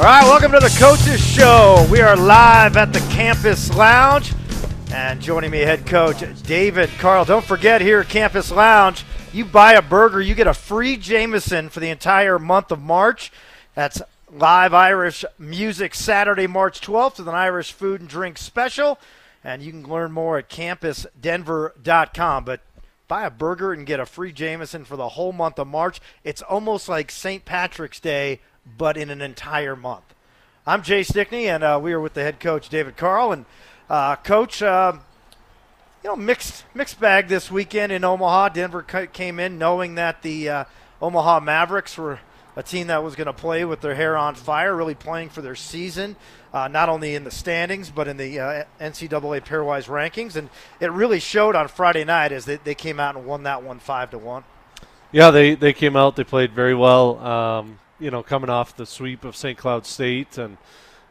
All right, welcome to the Coaches Show. We are live at the Campus Lounge. And joining me, head coach David Carle. Don't forget here at Campus Lounge, you buy a burger, you get a free Jameson for the entire month of March. That's live Irish music Saturday, March 12th, with an Irish food and drink special. And you can learn more at campusdenver.com. But buy a burger and get a free Jameson for the whole month of March. It's almost like St. Patrick's Day but in an entire month. I'm Jay Stickney, and uh, we are with the head coach David Carle. And uh, coach, uh, you know, mixed mixed bag this weekend in Omaha. Denver came in knowing that the uh, Omaha Mavericks were a team that was going to play with their hair on fire, really playing for their season, uh, not only in the standings but in the uh, NCAA pairwise rankings. And it really showed on Friday night as they, they came out and won that one five to one. Yeah, they, they came out. They played very well. Um, you know, coming off the sweep of St. Cloud State, and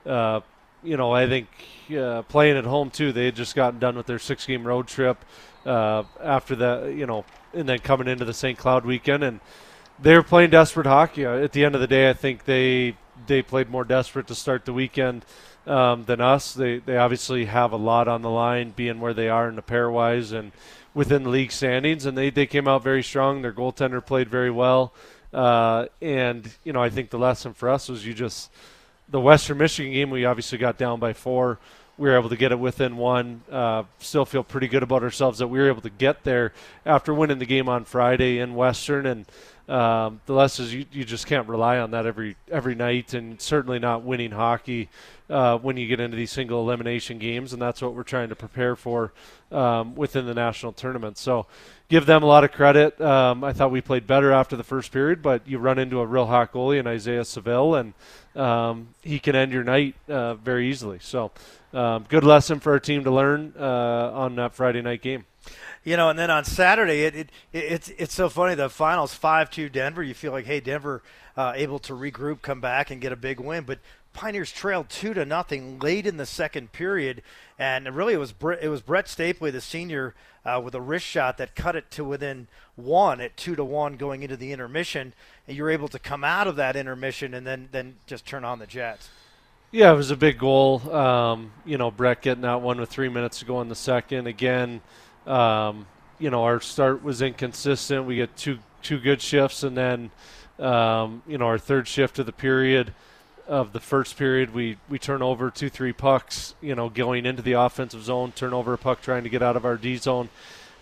uh, you know, I think uh, playing at home too. They had just gotten done with their six-game road trip uh, after that, you know, and then coming into the St. Cloud weekend, and they were playing desperate hockey. Uh, at the end of the day, I think they they played more desperate to start the weekend um, than us. They they obviously have a lot on the line, being where they are in the pairwise and within the league standings, and they they came out very strong. Their goaltender played very well. Uh, and you know, I think the lesson for us was you just the Western Michigan game. We obviously got down by four. We were able to get it within one. Uh, still feel pretty good about ourselves that we were able to get there after winning the game on Friday in Western. And um, the lesson is you, you just can't rely on that every every night, and certainly not winning hockey uh, when you get into these single elimination games. And that's what we're trying to prepare for um, within the national tournament. So give them a lot of credit. Um, I thought we played better after the first period, but you run into a real hot goalie in Isaiah Saville, and um, he can end your night uh, very easily. So, um, good lesson for our team to learn uh, on that Friday night game. You know, and then on Saturday, it, it, it it's it's so funny. The finals five two Denver. You feel like, hey, Denver uh, able to regroup, come back, and get a big win. But Pioneers trailed two to nothing late in the second period, and really it was it was Brett Stapley, the senior, uh, with a wrist shot that cut it to within one at two to one going into the intermission, and you were able to come out of that intermission and then then just turn on the Jets. Yeah, it was a big goal. Um, you know, Brett getting that one with three minutes to go in the second. Again, um, you know, our start was inconsistent. We get two two good shifts, and then um, you know our third shift of the period of the first period, we, we turn over two, three pucks, you know, going into the offensive zone, turn over a puck trying to get out of our D zone,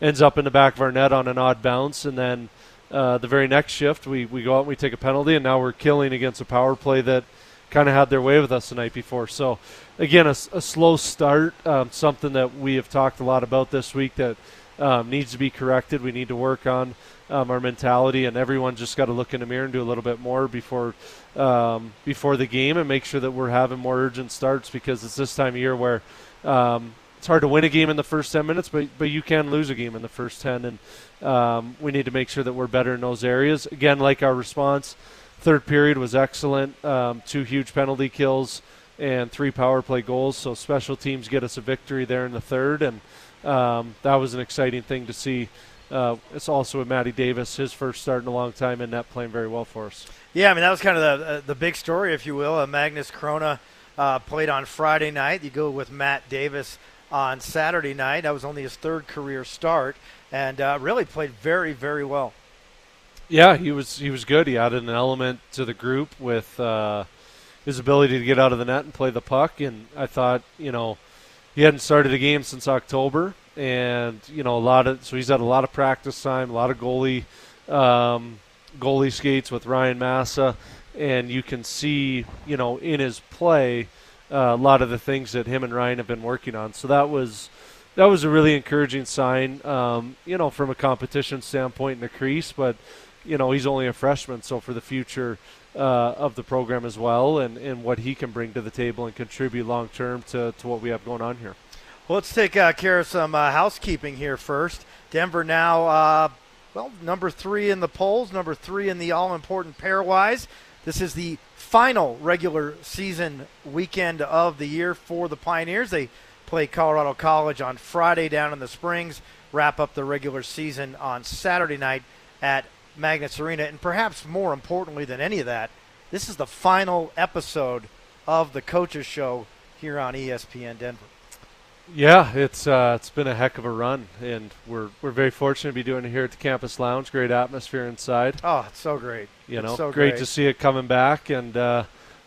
ends up in the back of our net on an odd bounce. And then uh, the very next shift, we, we go out and we take a penalty, and now we're killing against a power play that kind of had their way with us the night before. So, again, a, a slow start, um, something that we have talked a lot about this week that um, needs to be corrected. We need to work on um, our mentality, and everyone just got to look in the mirror and do a little bit more before um, before the game, and make sure that we're having more urgent starts because it's this time of year where um, it's hard to win a game in the first 10 minutes, but but you can lose a game in the first 10, and um, we need to make sure that we're better in those areas. Again, like our response, third period was excellent. Um, two huge penalty kills and three power play goals, so special teams get us a victory there in the third, and um, that was an exciting thing to see. Uh, it's also with Matty Davis, his first start in a long time, and that playing very well for us. Yeah, I mean that was kind of the uh, the big story, if you will. Uh, Magnus Chrona uh, played on Friday night. You go with Matt Davis on Saturday night. That was only his third career start, and uh, really played very, very well. Yeah, he was he was good. He added an element to the group with uh, his ability to get out of the net and play the puck. And I thought, you know, he hadn't started a game since October, and you know a lot of so he's had a lot of practice time, a lot of goalie um, goalie skates with Ryan Massa, and you can see you know in his play uh, a lot of the things that him and Ryan have been working on. So that was that was a really encouraging sign, um, you know, from a competition standpoint in the crease. But you know he's only a freshman, so for the future. Uh, of the program as well, and, and what he can bring to the table and contribute long term to, to what we have going on here. Well, let's take uh, care of some uh, housekeeping here first. Denver now, uh, well, number three in the polls, number three in the all important pairwise. This is the final regular season weekend of the year for the Pioneers. They play Colorado College on Friday down in the Springs, wrap up the regular season on Saturday night at Magness Arena. And perhaps more importantly than any of that, this is the final episode of the Coaches Show here on ESPN Denver. Yeah, it's uh, it's been a heck of a run, and we're we're very fortunate to be doing it here at the campus lounge. Great atmosphere inside. Oh, it's so great. You It's know, so great, great. to see it coming back, and uh,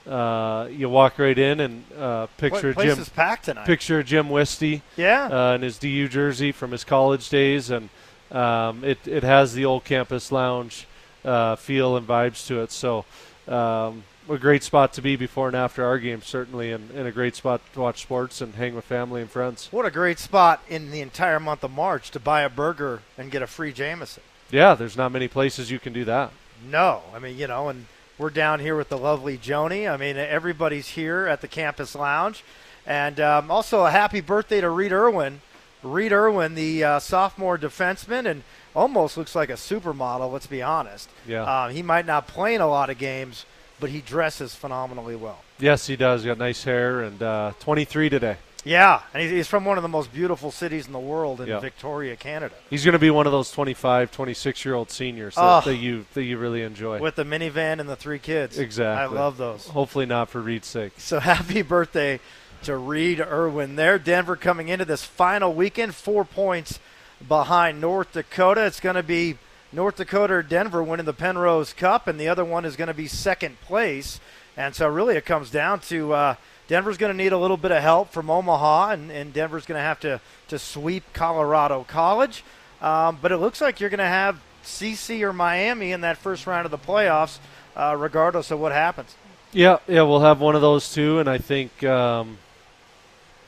uh, you walk right in and uh, picture place Jim is packed tonight. picture Jim Wisty yeah. uh, in his DU jersey from his college days, and um, it it has the old campus lounge uh, feel and vibes to it. So. Um, a great spot to be before and after our game, certainly, and, and a great spot to watch sports and hang with family and friends. what a great spot in the entire month of March to buy a burger and get a free Jameson. Yeah, there's not many places you can do that. No, I mean, you know, and we're down here with the lovely Joni. I mean, everybody's here at the campus lounge. And um, also a happy birthday to Reid Irwin. Reid Irwin, the uh, sophomore defenseman, and almost looks like a supermodel, let's be honest. Yeah. Um, he might not play in a lot of games, but he dresses phenomenally well. Yes, he does. He's got nice hair and uh, 23 today. Yeah, and he's- he's from one of the most beautiful cities in the world in Yeah. Victoria, Canada. He's going to be one of those 25, 26 year old seniors that, Oh. that you that you really enjoy. With the minivan and the three kids. Exactly. I love those. Hopefully not for Reid's sake. So happy birthday to Reid Irwin there. Denver coming into this final weekend, four points behind North Dakota. It's going to be North Dakota or Denver winning the Penrose Cup, and the other one is going to be second place. And so really it comes down to uh, Denver's going to need a little bit of help from Omaha, and, and Denver's going to have to, to sweep Colorado College. Um, but it looks like you're going to have CC or Miami in that first round of the playoffs, uh, regardless of what happens. Yeah, yeah, we'll have one of those too, and I think um,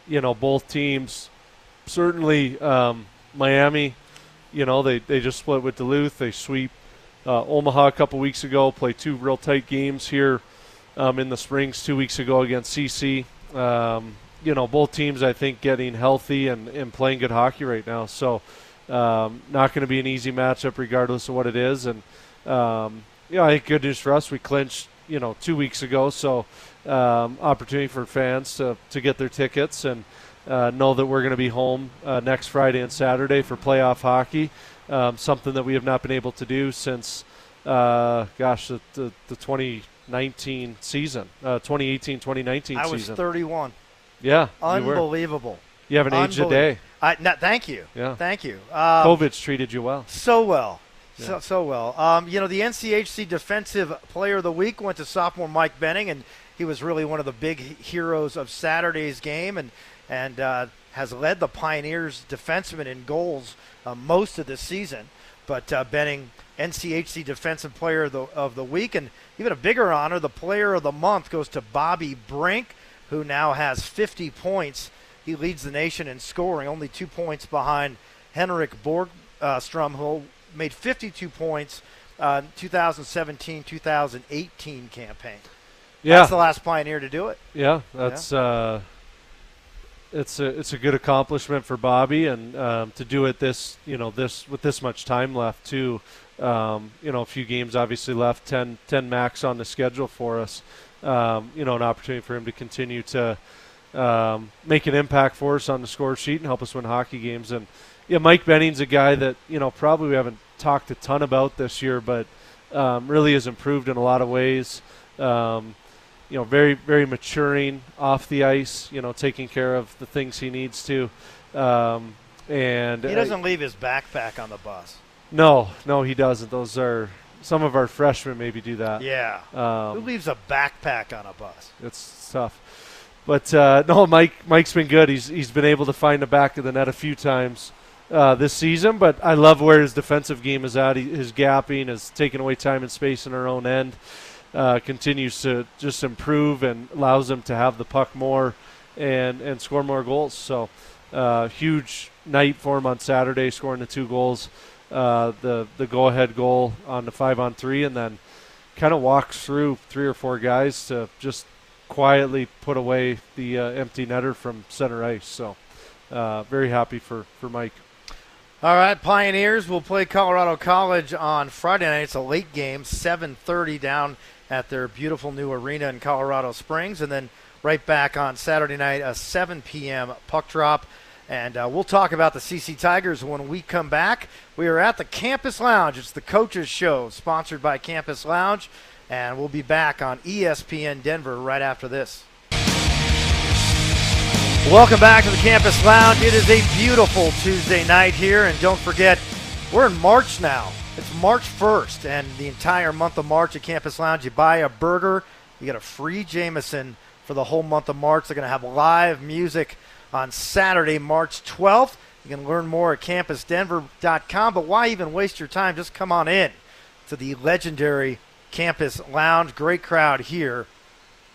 you know both teams certainly um, Miami. You know they they just split with Duluth. They sweep uh, Omaha a couple weeks ago. Play two real tight games here um, in the Springs two weeks ago against CC. Um, you know both teams I think getting healthy and, and playing good hockey right now. So um, not going to be an easy matchup regardless of what it is. And um, yeah, I think good news for us. We clinched you know two weeks ago, so um, opportunity for fans to to get their tickets and uh, know that we're going to be home uh, next Friday and Saturday for playoff hockey. Um, something that we have not been able to do since, uh, gosh, the, the, the 2019 season, uh, 2018 2019 I was 31. yeah, you. Unbelievable. You haven't age a day. I, no, thank you. Yeah. Thank you. Um, COVID's treated you well. So well. Yeah. So, so well. Um, you know, the NCHC Defensive Player of the Week went to sophomore Mike Benning, and he was really one of the big heroes of Saturday's game and, and uh, has led the Pioneers defensemen in goals uh, most of the season. But uh, Benning, NCHC Defensive Player of the, of the Week, and even a bigger honor, the Player of the Month goes to Bobby Brink, who now has 50 points. He leads the nation in scoring, only two points behind Henrik Borgstrom, who made 52 points uh, 2017-2018 campaign. Yeah, That's the last Pioneer to do it. Yeah, that's uh, it's a it's a good accomplishment for Bobby, and um, to do it this you know this with this much time left too. Um, you know, a few games obviously left, 10, 10 max on the schedule for us. Um, you know, an opportunity for him to continue to um, make an impact for us on the score sheet and help us win hockey games. And yeah, Mike Benning's a guy that you know probably we haven't talked a ton about this year, but um, really has improved in a lot of ways. Um, you know, very very maturing off the ice. You know, taking care of the things he needs to. Um, and He doesn't leave his backpack on the bus. no, no, he doesn't. Those are some of our freshmen maybe do that. Yeah. Who Um, leaves a backpack on a bus? it's tough. But uh, no, Mike. Mike's been good. He's he's been able to find the back of the net a few times uh, this season. But I love where his defensive game is at. He, his gapping has taking away time and space in our own end. Uh, continues to just improve and allows him to have the puck more and and score more goals. So uh, huge night for him on Saturday, scoring the two goals. Uh, the the go ahead goal on the five on three, and then kind of walks through three or four guys to just quietly put away the uh, empty netter from center ice. So uh, very happy for, for Mike. All right, Pioneers will play Colorado College on Friday night. It's a late game, 7:30 down at their beautiful new arena in Colorado Springs, and then right back on Saturday night, a 7 p.m. puck drop. And uh, we'll talk about the CC Tigers when we come back. We are at the Campus Lounge. It's the Coaches Show, sponsored by Campus Lounge, and we'll be back on ESPN Denver right after this. Welcome back to the Campus Lounge. It is a beautiful Tuesday night here, and don't forget, we're in March now. It's March 1st, and the entire month of March at Campus Lounge, you buy a burger, you get a free Jameson for the whole month of March. They're going to have live music on Saturday, March 12th. You can learn more at campusdenver.com, but why even waste your time? Just come on in to the legendary Campus Lounge. Great crowd here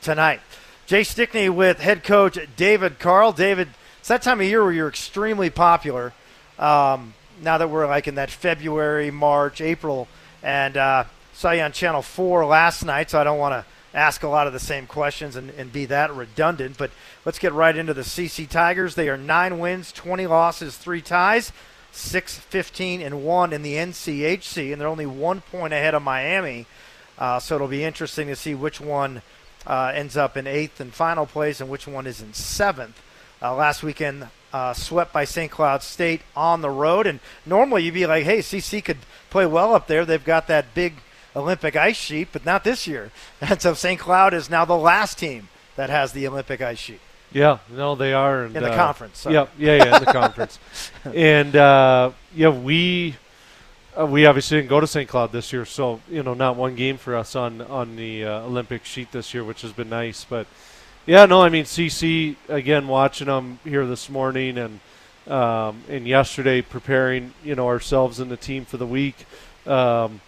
tonight. Jay Stickney with head coach David Carle. David, it's that time of year where you're extremely popular. Um, now that we're like in that February, March, April, and uh, saw you on Channel 4 last night, so I don't want to ask a lot of the same questions and, and be that redundant. But let's get right into the CC Tigers. They are nine wins, 20 losses, three ties, 6 15 and 1 in the NCHC, and they're only one point ahead of Miami. Uh, so it'll be interesting to see which one uh, ends up in eighth and final place, and which one is in seventh. Uh, last weekend, uh, swept by St. Cloud State on the road, and normally you'd be like, "Hey, CC could play well up there. They've got that big Olympic ice sheet, but not this year." And so St. Cloud is now the last team that has the Olympic ice sheet. Yeah, no, they are and, in the uh, conference. Sorry. Yeah, yeah, yeah, in the conference. And uh, yeah, we uh, we obviously didn't go to St. Cloud this year, so you know, not one game for us on on the uh, Olympic sheet this year, which has been nice. But yeah, no, I mean CC again, watching them here this morning and um, and yesterday, preparing you know ourselves and the team for the week. Um,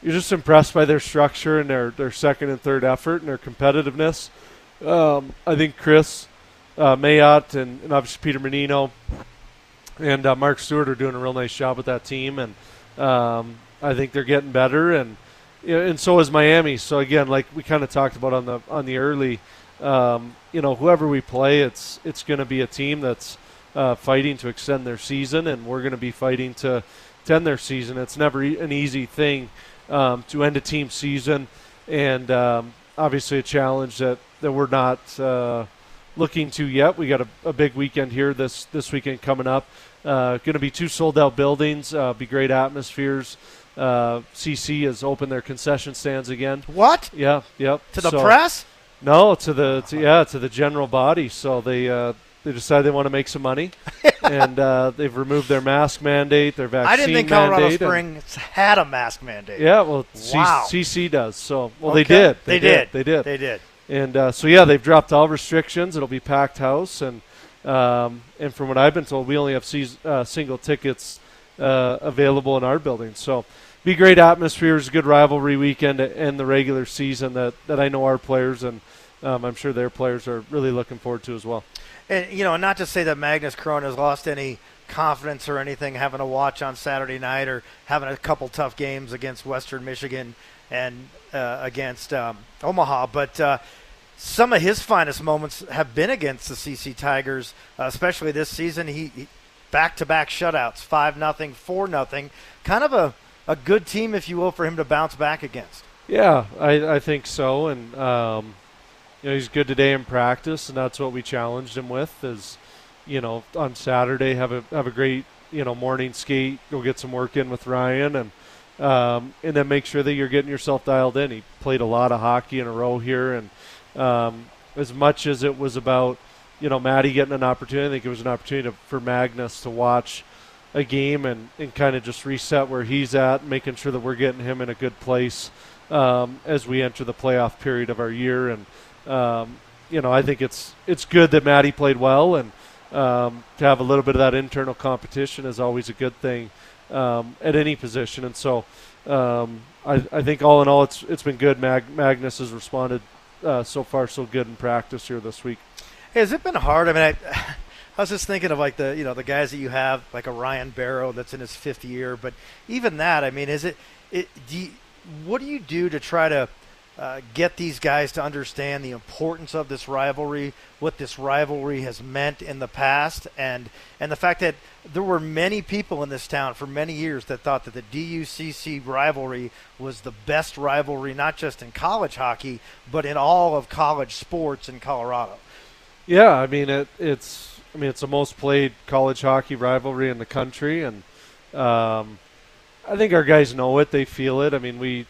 you're just impressed by their structure and their their second and third effort and their competitiveness. Um, I think Kris uh, Mayotte and, and obviously Peter Mannino and uh, Mark Stuart are doing a real nice job with that team and um, I think they're getting better, and and so is Miami. So again, like we kind of talked about on the on the early, um, you know, whoever we play, it's it's going to be a team that's uh, fighting to extend their season, and we're going to be fighting to, to end their season. It's never an easy thing um, to end a team season, and um, obviously a challenge that that we're not. Uh, looking to yet. We got a, a, big weekend here this this weekend coming up. Uh, going to be two sold out buildings. Uh, be great atmospheres. Uh, CC has opened their concession stands again. What? Yeah. Yep. To the so, press? No, to the to, yeah to the general body. So they uh, they decided they want to make some money, and uh, they've removed their mask mandate, their vaccine. I didn't think Colorado Springs had a mask mandate. Yeah, well, wow. CC does. So well, okay. they did. They, they did. did. They did. They did. And uh, so yeah, they've dropped all restrictions. It'll be packed house, and um, and from what I've been told, we only have uh, single tickets uh, available in our building. So be great atmospheres, good rivalry weekend end the regular season that, that I know our players and um, I'm sure their players are really looking forward to as well. And you know, not to say that Magnus Chrona has lost any confidence or anything having a watch on Saturday night or having a couple tough games against Western Michigan and uh, against um, Omaha, but uh, some of his finest moments have been against the CC Tigers, uh, especially this season. He back-to-back shutouts, five nothing, four nothing. Kind of a, a good team, if you will, for him to bounce back against. Yeah, I, I think so, and um, you know he's good today in practice, and that's what we challenged him with. Is you know on Saturday have a have a great you know morning skate, go get some work in with Ryan, and um, and then make sure that you're getting yourself dialed in. He played a lot of hockey in a row here, and um, as much as it was about you know Maddie getting an opportunity, I think it was an opportunity to, for Magnus to watch a game and, and kind of just reset where he's at, making sure that we're getting him in a good place um, as we enter the playoff period of our year. And um, you know, I think it's it's good that Maddie played well, and um, to have a little bit of that internal competition is always a good thing um, at any position. And so, um, I, I, think all in all, it's it's been good. Mag- Magnus has responded uh, so far so good in practice here this week. Has it been hard? I mean, I, I was just thinking of like the you know the guys that you have, like a Ryan Barrow that's in his fifth year. But even that, I mean, is it? it do you, what do you do to try to uh, get these guys to understand the importance of this rivalry, what this rivalry has meant in the past, and and the fact that there were many people in this town for many years that thought that the DUCC rivalry was the best rivalry, not just in college hockey, but in all of college sports in Colorado. Yeah, I mean it, it's I mean it's the most played college hockey rivalry in the country, and um, I think our guys know it. They feel it. I mean we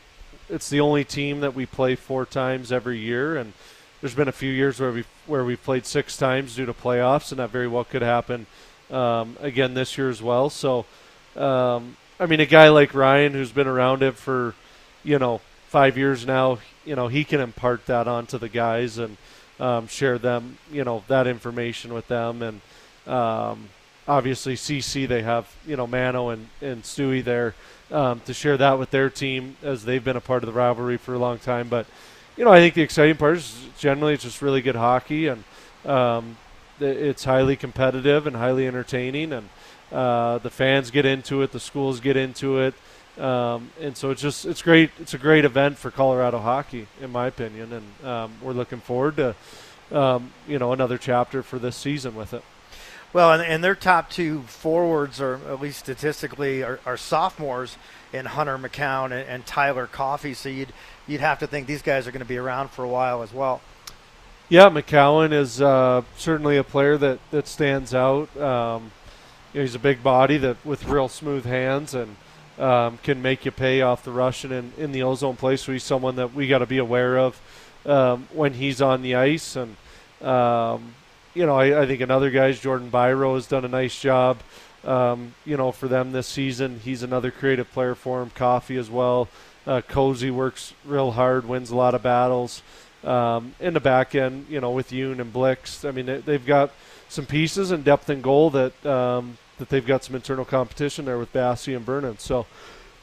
it's the only team that we play four times every year, and there's been a few years where we where we've played six times due to playoffs, and that very well could happen um, again this year as well. So, um, I mean, a guy like Ryan, who's been around it for, you know, five years now, you know, he can impart that onto the guys and um, share them, you know, that information with them. And um, obviously, CC, they have, you know, Mano and, and Stewie there um, to share that with their team as they've been a part of the rivalry for a long time. But, you know, I think the exciting part is generally it's just really good hockey and um, it's highly competitive and highly entertaining. And, uh, the fans get into it, the schools get into it, um, and so it's just it's great. It's a great event for Colorado hockey, in my opinion, and um, we're looking forward to um, you know another chapter for this season with it. Well, and, and their top two forwards, are at least statistically, are, are sophomores in Hunter McCown and, and, Tyler Coffey. So you'd you'd have to think these guys are going to be around for a while as well. Yeah, McCown is uh, certainly a player that that stands out. Um, you know, he's a big body that with real smooth hands and um, can make you pay off the Russian in, in the ozone place, So he's someone that we got to be aware of um, when he's on the ice. And um, you know, I, I, think another guy's Jordan Byro has done a nice job. Um, you know, for them this season, he's another creative player for him. Coffey as well. Uh, Cozy works real hard, wins a lot of battles. Um, in the back end, you know, with Yoon and Blix, I mean, they, they've got some pieces and depth and goal that um, that they've got some internal competition there with Basse and Vernon. So,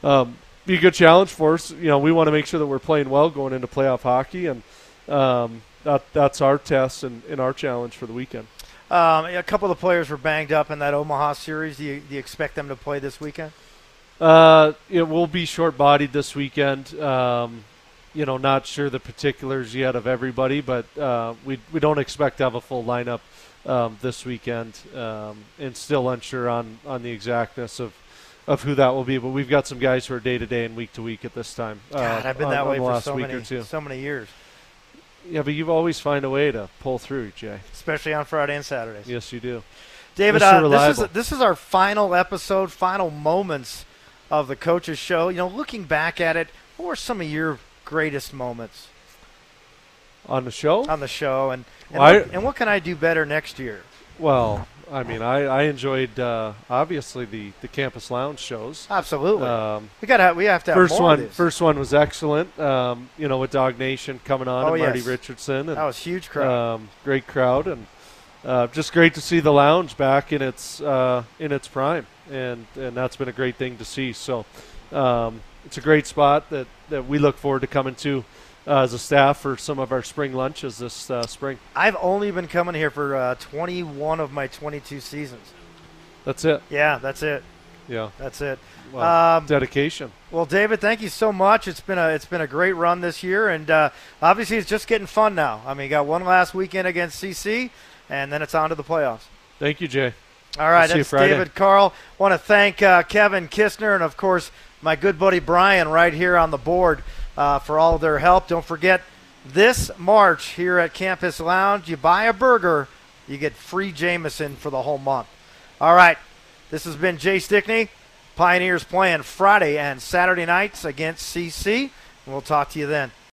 um, be a good challenge for us. You know, we want to make sure that we're playing well going into playoff hockey, and um, that that's our test and, and our challenge for the weekend. Um, a couple of the players were banged up in that Omaha series. Do you, do you expect them to play this weekend? Uh, it will be short-bodied this weekend. Um, you know, not sure the particulars yet of everybody, but uh, we we don't expect to have a full lineup um, this weekend, um, and still unsure on, on the exactness of, of who that will be. But we've got some guys who are day to day and week to week at this time. Uh, God, I've been on, that way for so many, so many years. Yeah, but you always find a way to pull through, Jay. Especially on Friday and Saturdays. Yes, you do. David, uh, this is this is our final episode, final moments of the coaches show. You know, looking back at it, what were some of your greatest moments on the show? On the show, and and, well, what, I, and what can I do better next year? Well, I mean, I, I enjoyed uh, obviously the, the campus lounge shows. Absolutely. Um, we got we have to have first one. First one was excellent. Um, you know, with Dog Nation coming on oh, and yes. Marty Richardson. And, that was huge crowd. Um, great crowd and uh, just great to see the lounge back in its uh, in its prime, and and that's been a great thing to see. So um, it's a great spot that that we look forward to coming to uh, as a staff for some of our spring lunches this uh, spring. I've only been coming here for uh, 21 of my 22 seasons. That's it. Yeah, that's it. Yeah, that's it. Well, um, dedication. Well, David, thank you so much. It's been a it's been a great run this year, and uh, obviously it's just getting fun now. I mean, you got one last weekend against CC, and then it's on to the playoffs. Thank you, Jay. All right, we'll that's David Carle. Want to thank uh, Kevin Kistner and of course my good buddy Brian right here on the board uh, for all their help. Don't forget this March here at Campus Lounge, you buy a burger, you get free Jameson for the whole month. All right, this has been Jay Stickney. Pioneers playing Friday and Saturday nights against CC. We'll talk to you then.